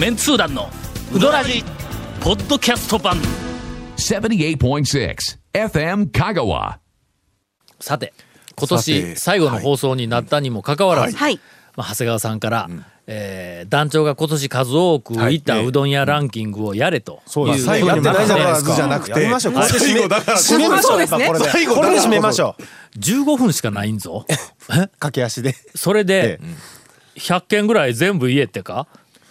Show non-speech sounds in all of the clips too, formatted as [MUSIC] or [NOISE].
メンツー団のウドラジポッドキャスト版。78.6 FM Kagawa. さて今さ年て最後の放送になったにもかかわらず、はい。まあ、長谷川さんから、えー団長が今年数多く行ったうどん屋ランキングをやれという、そう最後やってないじゃないですか。ねじゃなくてやりましょう。これで締め最後だから締めましょう。これで最後これで締めましょう。15分しかないんぞ。[LAUGHS] 駆け足で。それで100件ぐらい全部言えってか？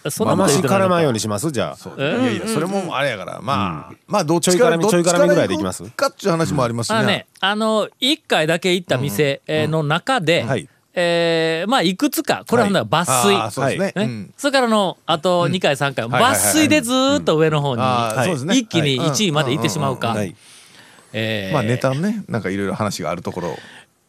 そんなまましこと言ってない絡まんようにします？じゃあ。いやいやそれもあれやから。まあまあどっちちょい絡みからどっちちょい絡みぐらいでいきます？かっちゅう話もありますあのねねあの1回だけ行った店えーの中で、はい。えーまあいくつかこれは抜粋、あーそうですね。ねうん。それからのあと2回3回、はいはいはい。抜粋でずーっと上の方に、一気にはい。1位まで行ってしまうか、はい。えー。まあネタのねなんかいろいろ話があるところ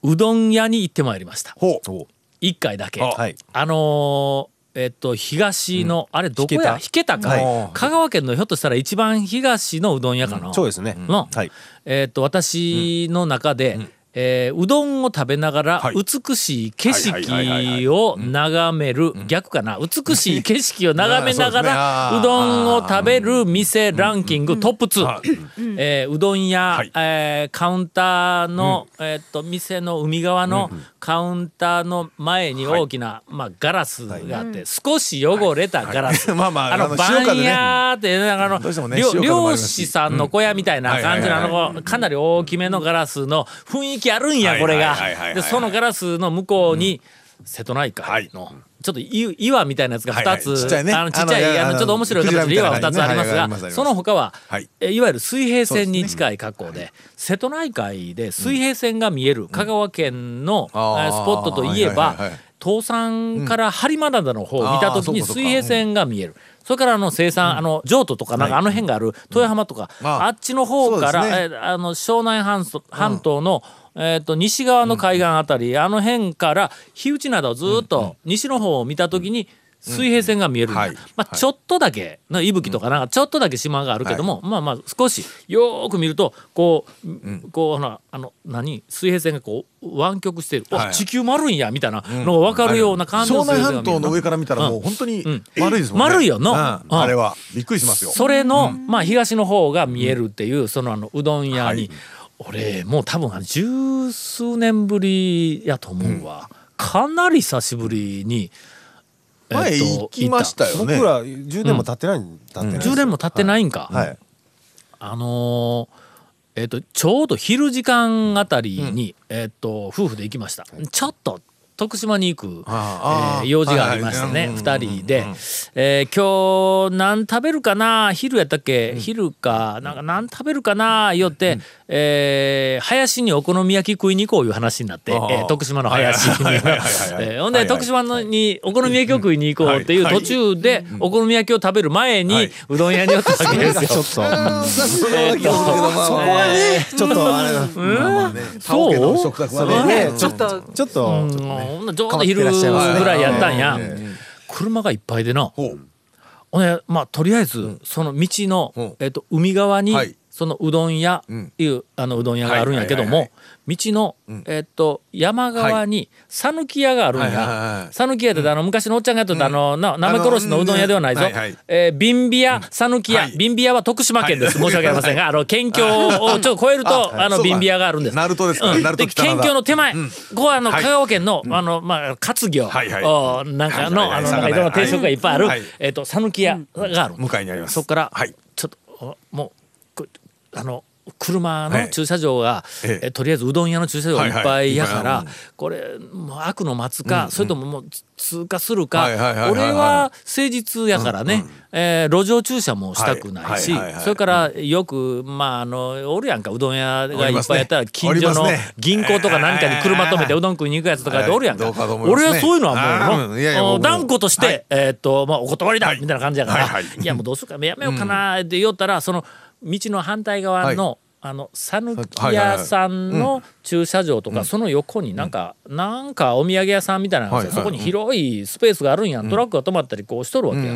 うどん屋に行ってまいりました。ほう。1回だけ。あ,、はい。のーえっと東の、あれどこや？引引けたか、は香川県のひょっとしたら一番東のうどん屋かな、そうですね。の、はい。えっと私の中で、えーうどんを食べながらはい。美しい景色を眺める。逆かな？美しい景色を眺めながら [LAUGHS] うどんを食べる店ランキングトップ2えーうどん屋はい。えーカウンターのえーっと店の海側のカウンターの前に大きなまあガラスがあって少し汚れたガラス。まあまああの番屋ってなん。かあの漁師さんの小屋みたいな感じのあのかなり大きめのガラスの雰囲気あるんやこれが。でそのガラスの向こうに瀬戸内海のちょっとい岩みたいなやつが2つちっちゃいね。あのちっちゃいあのちょっと面白い形で岩が2つありますがその他ははいえいわゆる水平線に近い格好で瀬戸内海で水平線が見える香川県のスポットといえばはいはいはい東山から播磨灘の方を見た時に水平線が見える。それからあの生産、あの譲渡とかなんかあの辺がある豊浜とか、ああっちの方から、えーあの湘南半島半島の、えー、と西側の海岸あたり、あの辺から火打ち灘をずーっと西の方を見た時に水平線が見えるんだ、はい。まあ、ちょっとだけの息吹とかなん。かちょっとだけ島があるけども、まあまあ少しよーく見るとこう、こうほなあの何？水平線がこう湾曲してる、おはい。地球丸いんやみたいなのが分かるような感じの湘南水平線が見える。半島の上から見たらもう本当に丸いですもんね。丸いよのうん。うんあれはびっくりしますよ。それの、まあ東の方が見えるっていう、そのあのうどん屋に、俺もう多分十数年ぶりやと思うわ、かなり久しぶりに、えっと前行きましたよね。僕ら10年も経ってない経ってないです10年も経ってないんか、はい。あのーえっとちょうど昼時間あたりに、えっと夫婦で行きました、ちょっと徳島に行く、えー用事がありましてね、はいはい。二人で、えー今日何食べるかな？昼やったっけ、昼か。なんか何食べるかな？よって、えー林にお好み焼き食いに行こういう話になって、え徳島の林に。ほんで徳島のにお好み焼きを食いに行こうっていうはい途中でお好み焼きを食べる前にはいうどん屋に寄ったわけですよ。ちょっとちょっとあれそうの食卓はそねれねちょっとちょっとうんほんでちょうど昼ぐらいやったんや。車がいっぱいでな。ほんでまあとりあえずその道の、う。んえっと海側に、はい。そのうどん屋ん。いう、あのうどん屋があるんやけども、道の、えっと山側に讃岐屋があるんはいはいはい屋ってあの昔のおっちゃんがやってたあのななめ殺しのうどん屋ではないぞ。はえービンビ屋讃岐屋。はい。ビンビ屋は徳島県です。申し訳ありませんがあの県境をちょっと超えるとあのビンビ屋があるんです。鳴門ですか？鳴門で県境の手前。ここはあのはい香川県のあのまあ活魚。はいはい。おなんかのあのなんかいろんな定食がいっぱいあるはい。えっと讃岐屋がある。向かいにあります。そこからはい。ちょっとおもうこあの車のはい。駐車場が、ええ。えとりあえずうどん屋の駐車場がいっぱいやから、これもう開くの待つか、それとももう通過するか、俺は誠実やからね、えー路上駐車もしたくないし、それからよくまああのおるやんかうどん屋がいっぱいやったら近所の銀行とか何かに車止めてうどん食いに行くやつとかっておるやんか、俺はそういうのはもうの断固として、はい。えーっとまあお断りだ、はい。みたいな感じやから、いやもうどうするかやめようかなって言おったらその道の反対側の、あの讃岐屋さんの駐車場とかその横になんか、なんかお土産屋さんみたいなはいはい。そこに広いスペースがあるんや、トラックが止まったりこうしとるわけや、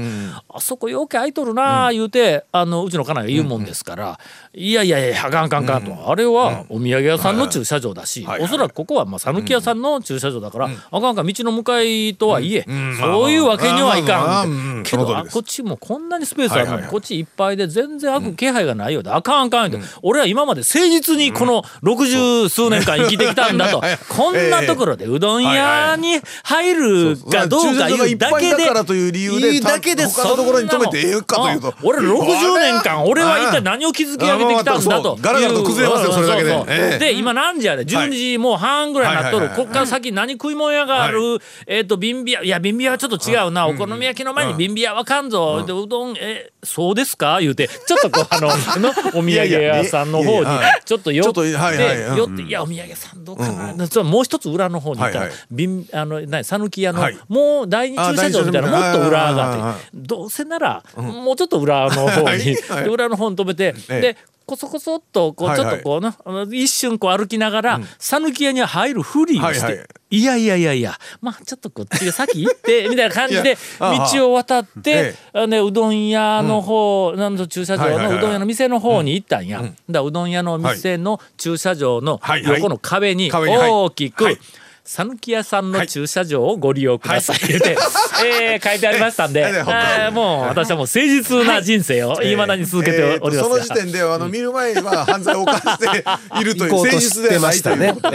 あそこようけ空いとるなあ言うて、あのうちの家内が言うもんですから、いやいやいやあかんあかんあかんと、あれはお土産屋さんの駐車場だし、はおそらくここはまあ讃岐屋さんの駐車場だから、あかんあかん道の向かいとはいえ、そういうわけにはいかん、けどあこっちもこんなにスペースあるのに、こっちいっぱいで全然開く気配がないようで、あかんあかんって、俺は今まで誠実にこの60数年間生きてきたんだと、[LAUGHS] こんなところでうどん屋に入るかどうかいうだけでいいだからという理由でいいだけで他のところに止めてええかというと。あ俺60年間 [LAUGHS] 俺は一体何を築き上げてきたんだと。ガラガラと崩れますよそれだけで。で今何時やで？12時もう半ぐらいになっとる。こっから先何食い物屋がある？えっとビンビア。いやビンビアはちょっと違うな。お好み焼きの前にビンビアはかんぞ。でうどんえそうですか？言うてちょっとこうあの [LAUGHS] のお土産屋さんの方にちょっと寄ってうん。寄っていやお土産屋さんどうかな？ちょっともう一つ裏の方に行ったらはいはい。ビンあの何讃岐屋のはい。もう第二駐車場みたいなあもっと裏があってどうせならもうちょっと裏の方に [LAUGHS] 裏の方に止めてええ。でこそこそっとこうはいはい。ちょっとこうなあの一瞬こう歩きながら讃岐屋に入るふりをしはいはい。ていやいやいやいやまあちょっとこっちが先行ってみたいな感じで道を渡ってえあねうどん屋の方なんと駐車場はいはいはい。のうどん屋の店の方に行ったんや。だうどん屋の店の駐車場のはいはい。横の壁に大きくはい讃岐屋さんの駐車場をご利用ください。言って、えー書いてありましたんで、はい。はい。あーもう私はもう誠実な人生をい。まだに続けておりますが、えーとその時点であの見る前は犯罪を犯しているという誠実でましたね。ことい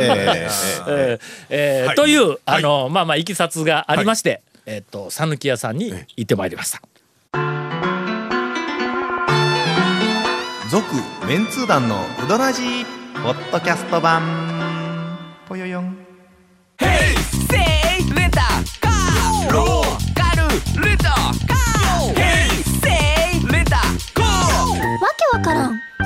という、はい。あのまあまあいきさつがありまして、えっ、と讃岐屋さんに行ってまいりました。続メンツー団のウドラジーポッドキャスト版。ぽよよん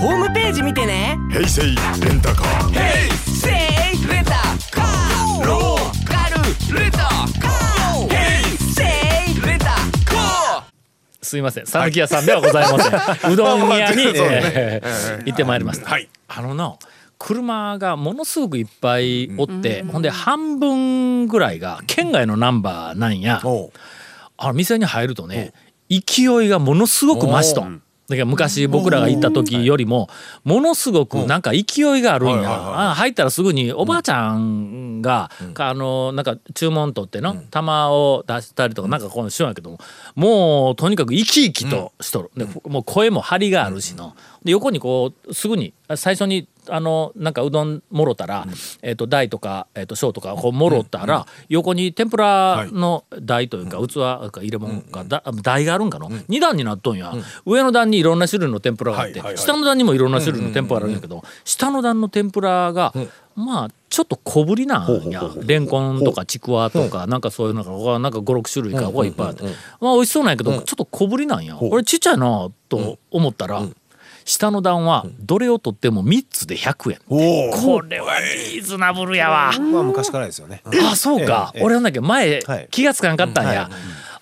ホームページ見てね。平成レンタカー。ヘイセイレンタカー。ローカルレンタカー。ヘイセイレンタカー。すいません。讃岐屋さんではございません。[LAUGHS] うどん屋に、えー [LAUGHS] 行ってまいりました。はい。あのな車がものすごくいっぱいおって、ほんで半分ぐらいが県外のナンバーなんや。あの店に入るとね勢いがものすごく増しと。ん。だから昔僕らが行った時よりもものすごくなんか勢いがあるんや、あ入ったらすぐにおばあちゃんが、あのなんか注文取っての玉を出したりとかなんかこうしようんやけどももうとにかく生き生きとしとる、でもう声も張りがあるしの。で横にこうすぐに最初にあのなんかうどんもろたら、えっと大とか、えっと小とかこうもろったら、横に天ぷらの台というか、器か入れ物か、だ台があるんかの、二段になっとんや、上の段にいろんな種類の天ぷらがあって、下の段にもいろんな種類の天ぷらがあるんやけど、下の段の天ぷらが、まあちょっと小ぶりなんやレンコンとかちくわとかなんかそういうのがなんか56種類かこがいっぱいあって。まあ美味しそうなんやけどちょっと小ぶりなんや。俺ちっちゃいなと思ったら下の段はどれを取っても3つで100円。これはリーズナブルやわ。まあ昔からですよね。あそうか。ええ俺なんだっけ前はい。気がつかんかったんや。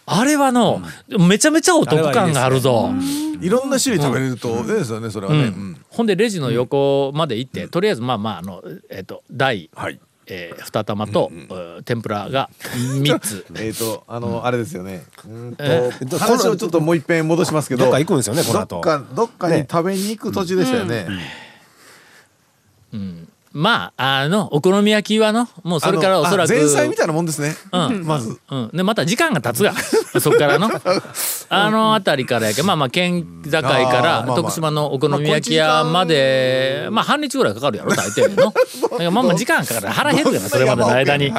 あれはのめちゃめちゃお得感があるぞ。いろんな種類食べれるといいですよねそれはね。うん。ほんでレジの横まで行ってとりあえずまあまああのえっと大はいえー二玉とえー天ぷらが3つ。[LAUGHS] えっとあのあれですよね。うんとえ話をちょっともう一遍戻しますけどどっか行くんですよねこの後どっかどっかにね食べに行く途中でしたよねまああのお好み焼きはのもうそれからおそらく。前菜みたいなもんですね。うん。まず。うん、でまた時間が経つが [LAUGHS] そっからの。あの辺りからやけまあまあ県境からまあ徳島のお好み焼き屋までまあ半日ぐらいかかるやろ大抵の。[LAUGHS] だからまあまあ時間かかる腹減るやなそれまでの間に。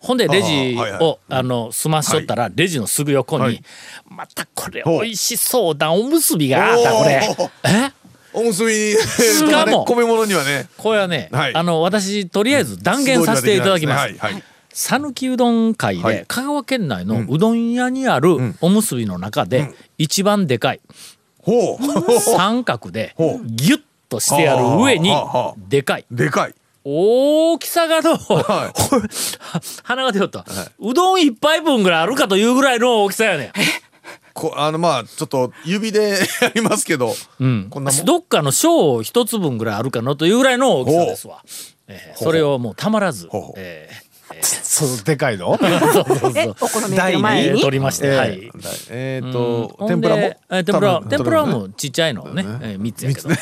ほんでレジをあの済ましとったらレジのすぐ横にはい。またこれ美味しそうなおむすびがあったこれ。え？おむすびしかも米物にはね。これはねはい。あの私とりあえず断言させていただきます。はいはい。讃岐うどん会はい。で香川県内のうどん屋にあるおむすびの中で一番でかいほう。[LAUGHS] 三角でほう。ギュッとしてある上にでかい。でかい。大きさがのは [LAUGHS] 鼻が出よった。うどん一杯分ぐらいあるかというぐらいの大きさやねんこあのまあちょっと指でやりますけど、うんこんなもんどっかの小一つ分ぐらいあるかなというぐらいの大きさですわ。えーそれをもうたまらずほうほう、えそのでかいのーそうそうえそう。お好み焼きの前えーに取りまして、えーはい。えっ、うんと、天ぷらも天ぷら天ぷらねもちっちゃいのね、えー、3つやけど、う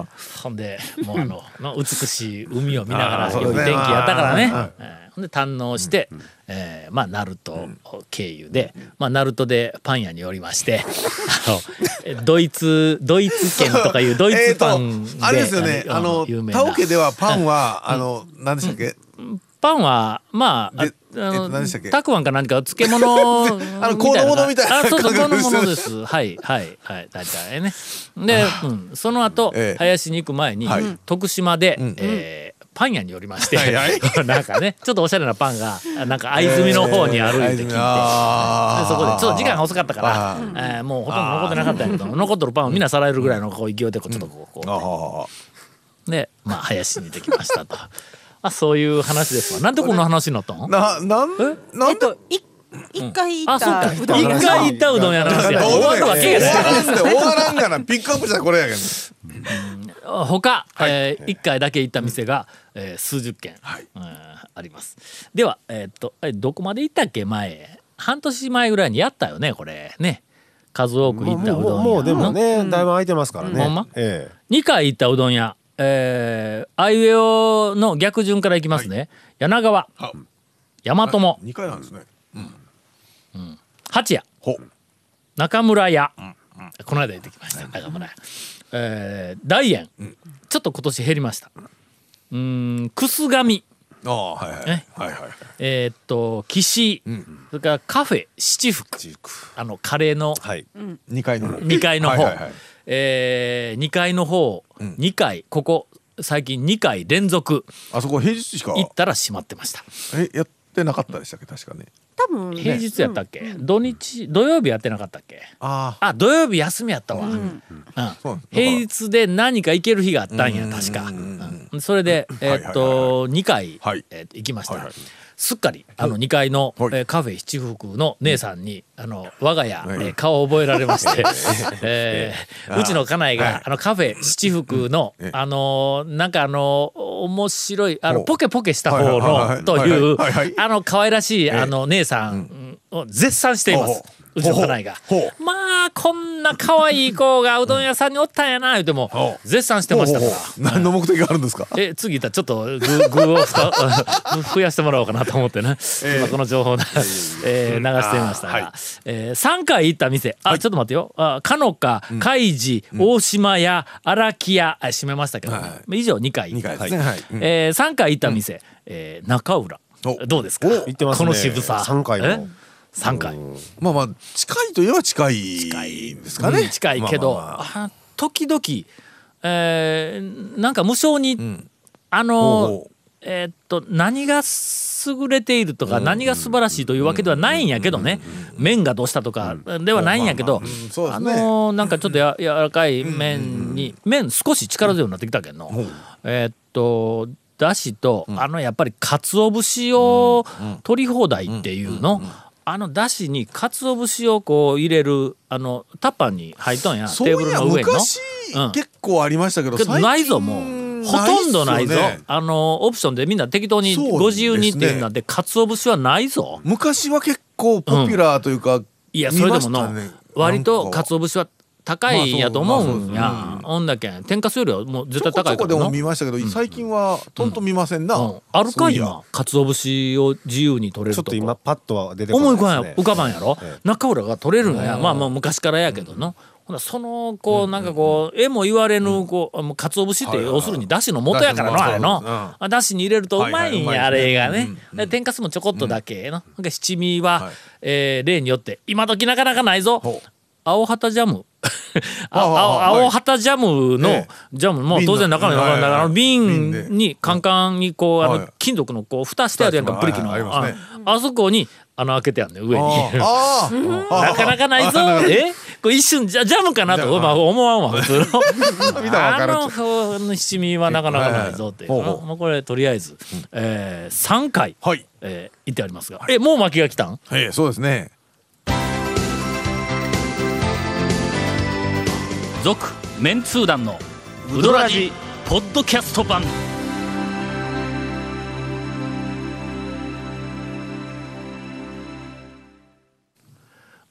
んほんでもうあのの美しい海を見ながら良い天気やったからね、で堪能して、えーまあ鳴門経由で、まあ鳴門でパン屋におりまして [LAUGHS] あのえドイツドイツ圏とかいうドイツパンで、えーとあれですよね。あの有名な。田桶ではパンは、あの何でしたっけ、パンはまああであえっと何でしたっけ？たくあんか何か漬物 [LAUGHS] あの香の物みたいなあそうそう香の感じです。はいはいはい大体ね。で、うん、その後、ええ。林に行く前に、はい。徳島で、ん。えーパン屋に寄りまして、はいはい。[LAUGHS] なんかねちょっとおしゃれなパンがなんか藍住の方にあるって聞いて、であー。そこでちょっと時間が遅かったからあ、えーもうほとんど残ってなかったんやけど残ってるパンをみんなさらえるぐらいのこう勢いでこうちょっとこう,、こうあでまあ林にできましたと。[LAUGHS] あそういう話ですわ。なんでこんな話になったのーななんなんで？えっとい一回行あ、っそうか。一たうどん屋さん回行ったうどん屋の話や。終わるわけや。終わらんで終わらんからピックアップしたらこれやけど他、えー一回だけ行った店が、えー数十軒、うんあります。では、えーっと、えどこまで行ったっけ？前。半年前ぐらいにやったよね、これ。ね。数多く行ったうどん屋。もうもうでもね、だいぶ空いてますからね。ほんま？え2回行ったうどん屋。えー、アイウェオの逆順から行きますね。柳川、は。大和も、二回なんですね。八谷、ほ。中村屋、この間行ってきました。中村屋、えー、大円、ちょっと今年減りました。うーん楠上ああはいはい。ね。はいはいえーっと岸。井、それからカフェ七福。あのカレーの。えはい。二回の2階の方、はいえー、2階の方、2階。ここ最近2回連続。あそこ平日しか。行ったら閉まってました。えやってなかったでしたっけ？確かね。多分ね。平日やったっけ、土日土曜日やってなかったっけ？あああ土曜日休みやったわ、うん。そうなん平日で何か行ける日があったんや確か、うん。それでえーっと2回、はい。えー行きました、はいはい。すっかりあの2階の、はい。えーカフェ七福の姉さんにあの我が家、はい。えー顔を覚えられまして、[LAUGHS] えーうちの家内が、はい。あのカフェ七福の、ええあのーなんかあのー面白いあのポケポケした方のというあの可愛らしいえあの姉さんを絶賛しています。ほうちの家内が。まあこんな可愛い子がうどん屋さんにおったんやな言うても絶賛してましたから。何の目的があるんですか？え次行ったらちょっと具具を [LAUGHS] 増やしてもらおうかなと思ってね、今この情報を、えー流してみましたが、あーはいえ3回行った店。あ、ちょっと待ってよ。あかのか海事大島屋荒木屋。あ閉めましたけど、は以上2回。行った二回ですね。はい。うん。え3回行った店、えー中浦。お。どうですか？行ってますね。この渋さ。三回え？も。3回まあまあ近いといえば近いですかね。うん近いけど、まあまあ時々、えーなんか無償に、うのほう。えーっと何が優れているとか何が素晴らしいというわけではないんやけどね。麺がどうしたとかではないんやけどまあのーなんかちょっとや柔らかい麺に麺少し力強くなってきたけんの。えーっとだしとあのやっぱり鰹節を取り放題っていうの。あのだしに鰹節をこう入れるあのタッパーに入っとんや。テーブルの上の。昔うん。結構ありましたけどけどないぞもうほとんどないぞ。ね。あのオプションでみんな適当にご自由にっていうなんで鰹節はないぞ。昔は結構ポピュラーというかいやそれでもの、ね。割となんか。鰹節は高いんやと思うんや、まあそうまあそうですほんだけん天かすよりはもう絶対高いからのこちょこでも見ましたけど最近はとんと見ませんな。うん。あるかいや。今鰹節を自由に取れるとこちょっと今パッとは出てこ思いないね。浮かんや浮かばんやろ、え中浦が取れるんや、まあまあ昔からやけどの、ほなそのこうなんかこう絵も言われぬこうもう鰹節って要するにだしの元やからのあれのだしに入れるとうまいんやあれがね。天かすもちょこっとだけのな。ん。か七味ははい。えー例によって今時なかなかないぞ。青旗ジャム。[LAUGHS] 青旗ジャムのええ。ジャムも当然中身わかんない。から瓶にカンカンにこうあはい。の金属のこう蓋してあるやんかはいブリキの。はいありますね。ああそこに穴開けてやんね上に。[LAUGHS] なかなかないぞ。え？これ一瞬ジャジャムかな。と、まあ、思わんわ普の。[LAUGHS] あの七味はなかなかないぞって、これとりあえず、う、えー、回、は、えー、行ってありますが、は、えもう巻きが来たん？ええそうですね。続メンツー団のウドラジポッドキャスト版。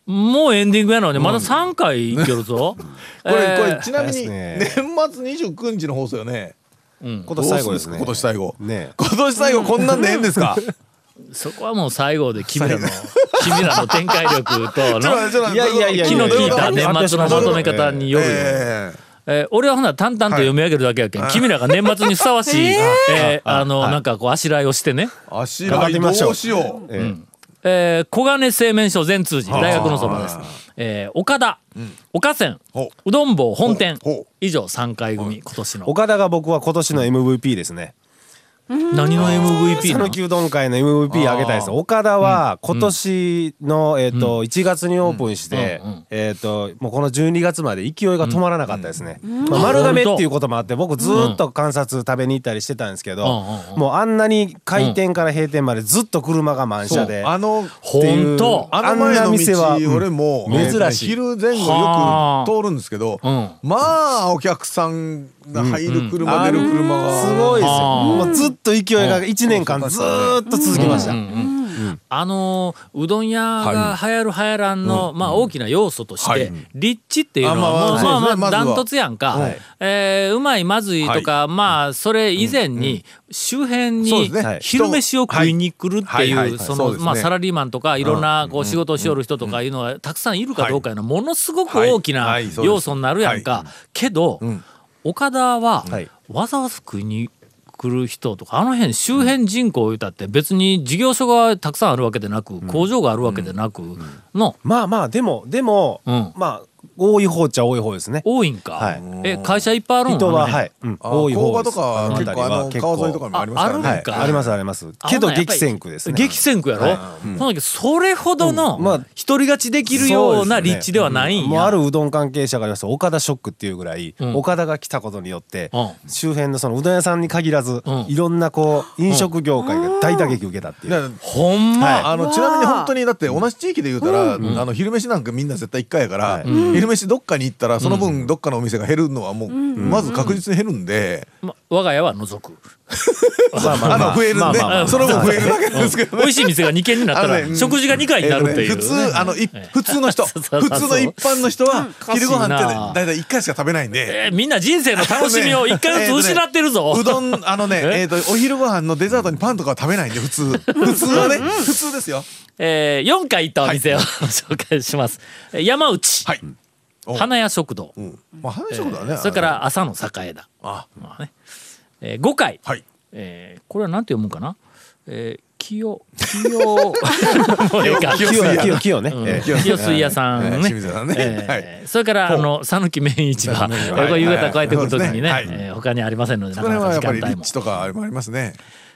もうエンディングやのにまだ3回いけるぞ。[LAUGHS] これ、えー。これちなみに年です末29日の放送よね。今年最後ですね。今年最後。ね。今年最後こんなんでええんですか？[LAUGHS] そこはもう最後で君らの君らの展開力との [LAUGHS] いやいやいや気の利いた年末のまとめ方によるよ。え俺はほな淡々と読み上げるだけやけん、君らが年末にふさわしい、えーあの、なんかこうあしらいをしてね、あしらいどってみましょう。うしようええー小金製麺所全通寺大学のそばです、えー岡田、岡線ほう。どん坊本店以上3回組今年の。岡田が僕は今年の MVP ですね何の MVP なの？讃岐うどん会の MVP あげたいです。岡田は今年のえっと1月にオープンしてえっともうこの12月まで勢いが止まらなかったですね。まあ丸亀っていうこともあって僕ずーっと観察食べに行ったりしてたんですけどもうあんなに開店から閉店までずっと車が満車であの本当。あの前のあん。な店は道俺も珍しい。昼前後はあよく通るんですけどうん。まあお客さんが入る車出る車が。すごいですよ。もうずっと勢いが1年間ずーっと続きました。あのーうどん屋が流行る流行らんの、まあ大きな要素として、はい。立地っていうのはあまあまあまあダントツやんか、はい。えーうまいまずいとか、まあそれ以前に周辺に昼飯を食いに来るってはい。うそのまあサラリーマンとかいろんなこう仕事をしよる人とかいうのがたくさんいるかどうかいうのはものすごく大きな要素になるやんか。けど、ん岡田ははい。わざわざ食いに来る人とかあの辺周辺人口を言ったって別に事業所がたくさんあるわけでなく工場があるわけでなくのまあまあでもでもうん。まあ多い方っちゃ多い方ですね。多いんか、はい。え会社いっぱいあるん人ははい、うん、あ多い方です。工場とかあの結構あの川沿いとかにもありますからね。ああるんか。はい、ありますあります。けど激戦区ですね。激戦区やろ、そんだけどそれほどのうん。まあ独り勝ちできるような立地ではないんや、もうあるうどん関係者が言います。岡田ショックっていうぐらい、ん。岡田が来たことによって、うん。周辺のそのうどん屋さんに限らず、うん。いろんなこう飲食業界が大打撃受けたっていう、ほんま、はい。あのちなみに本当にだって同じ地域で言うたら、あの昼飯なんかみんな絶対一回やから、はい昼飯どっかに行ったらその分どっかのお店が減るのはもう、まず確実に減るんで、ま我が家は除く。[LAUGHS] まあまあの増えるんで、まあまあまあ。その分増えるだけなんですけどね。美味しい店が2軒になったら、食事が2回になるっていう、えーとね普通あのい普通の人普通の一般の人は昼ご飯っておかしいな。だいたい一回しか食べないんで。えーみんな人生の楽しみを1回ずつ失ってるぞ、[LAUGHS] うどんあのねえ？えっとお昼ご飯のデザートにパンとかは食べないんで普通。普通はね普通ですよ。えー、4回行ったお店を、[LAUGHS] 紹介します。えー山内、はい。お花屋食堂、うん。まあ話食だねそれから朝の栄だ、あ。まあね。えー、5回、はい。えーこれはなんて読むんかな、えー、清清。もうええか清 [LAUGHS] 清ね、うん。ええ清水屋さんね。えー清水屋さんね。えーそれからあの讃岐麺市場、えーこれ夕方帰ってくる時にね、はい。はい。えー他にありませんのでなかなか時間帯も。とかありますね。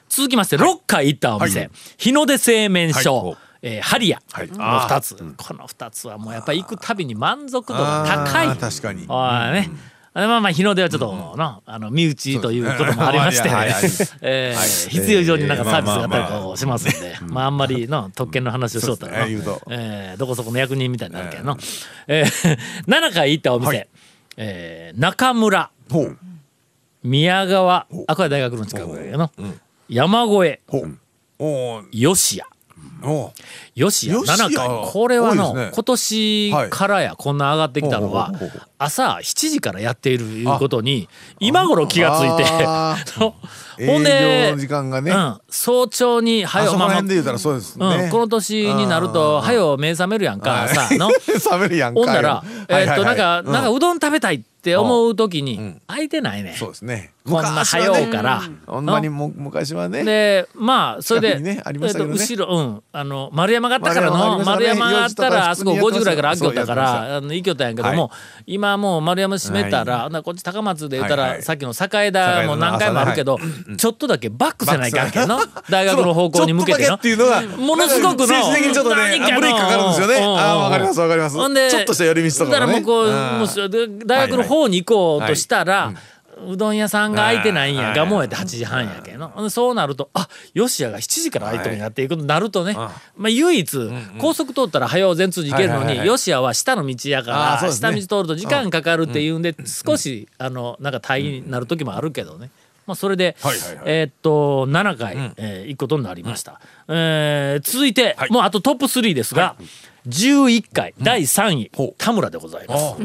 続きまして6回行ったお店、はい。日の出製麺所、はいえーハリヤはい。の2つ、この2つはもうやっぱり行くたびに満足度が高い。確かに。ね、あまあまあ日の出はちょっとの、あの身内ということもありまして、えー必要以上になんかサービスがあったりこうしますんで、まああんまりの特権の話をしようですね。えーどこそこの役人みたいになるけどの、えー。[LAUGHS] 7回行ったお店、はい。えー中村。宮川。あこれ大学の近くやけどの、山越え。吉谷よしやよしや。7回これはの、ね。今年からやこんな上がってきたのは朝7時からやっているいうことに今頃気がついてあ [LAUGHS] ほん営で業の時間がね、うん、早朝にあ早まあまあうたらそうですね、うん、この年になると早う目覚めるやんかはい。さの。[LAUGHS] ほんなら、えーっとなんか、うなんかうどん食べたいって思う時にん。空いてないね、そうですねこんな早うから。ほんまにも昔はね。でまあそれで、ねありましたけどね。えーと後ろうん。あの丸山があったからの丸丸山があったらあそこ5時ぐらいから開きよったからあの行きよったんやけども、今もう丸山閉めたら、こっち高松で言ったら、さっきの栄田も何回もあるけど、ちょっとだけバックせないかんけんの。大学の方向に向けての。ものすごくの政治的にちょっとね何かのブレーキかかるんですよね。ああわかりますわかります。ほんでちょっとした寄り道とかだからもうこう、大学の方に行こうとしたら、うどん屋さんが開いてないんやはい。がもうやって8時半やけんの。そうなるとあよしやが7時から開いてるんやっていうことになるとね、まあ、唯一高速通ったら早う全通寺行けるのによしやは下の道やから下道通ると時間かかるっていうんで少しあのなんか大変になる時もあるけどね。まあ、それで、えーっと7回、えー行くことになりました、えー続いて、もうあとトップ3ですが、11回第3位、田村でございます。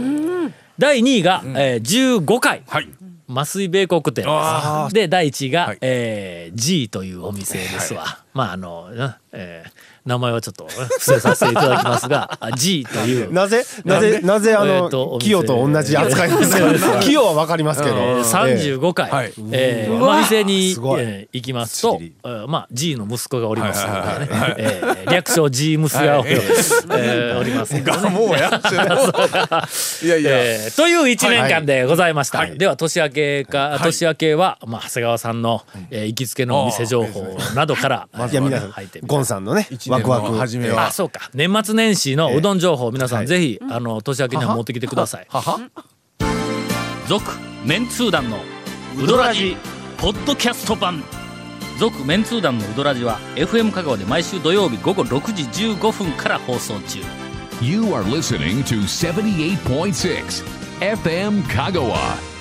第2位が、えー15回、はい麻酔米国店あです。で第1位が、はいえー G というお店ですわ。まああの、なえー名前はちょっと伏せさせていただきますがあ G という。なぜなぜなぜあえのーとキヨと同じ扱いですか？キヨはわかりますけど。えー、35回、はい。えーまあ、店に、えー行きますとまあ、G の息子がおりますのでね、はいはいえー略称 G 息子がお,、はい。えーおりますね。がもうやい。[LAUGHS] やいや、えーという1年間でございました、はい。では年明けか、年明けは、まあ、長谷川さんの、えー行きつけのお店情報などから、いや皆さん入ってみゴンさんのねワクワク。の初めはあそうか。年末年始のうどん情報、皆さんぜひあの年明けには持ってきてください。続メンツー団のウドラジポッドキャスト版。続メンツー団のウドラジは FM 香川で毎週土曜日午後6時15分から放送中。You are listening to 78.6 FM Kagawa.